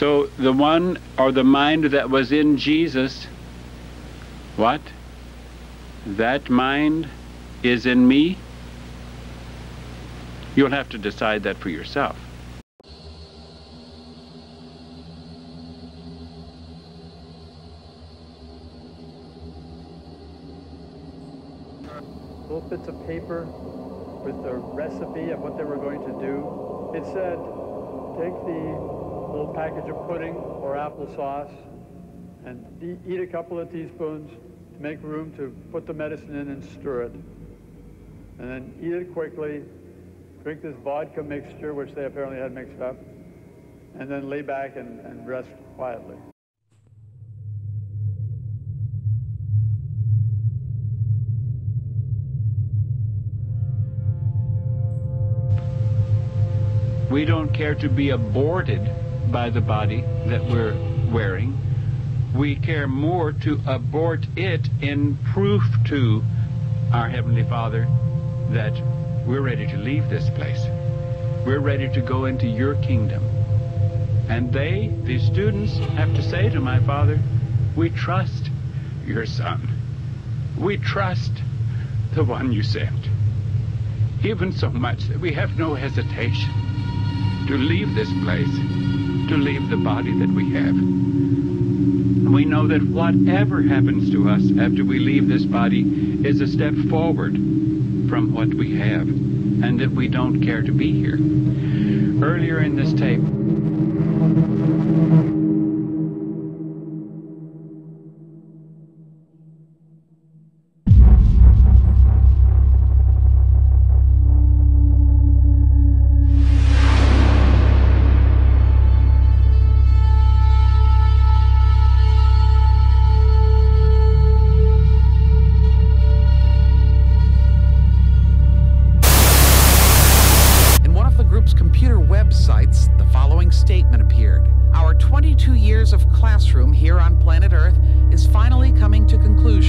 So the one or the mind that was in Jesus, what? That mind is in me? You'll have to decide that for yourself. little bits of paper with the recipe of what they were going to do. It said, take the little package of pudding or applesauce and eat a couple of teaspoons to make room to put the medicine in and stir it. And then eat it quickly, drink this vodka mixture, which they apparently had mixed up, and then lay back and, and rest quietly. We don't care to be aborted by the body that we're wearing. We care more to abort it in proof to our Heavenly Father that we're ready to leave this place. We're ready to go into your kingdom. And they, the students, have to say to my Father, we trust your Son. We trust the one you sent. Even so much that we have no hesitation to leave this place, to leave the body that we have. We know that whatever happens to us after we leave this body is a step forward from what we have, and that we don't care to be here. Earlier in this tape, Two years of classroom here on planet Earth is finally coming to conclusion.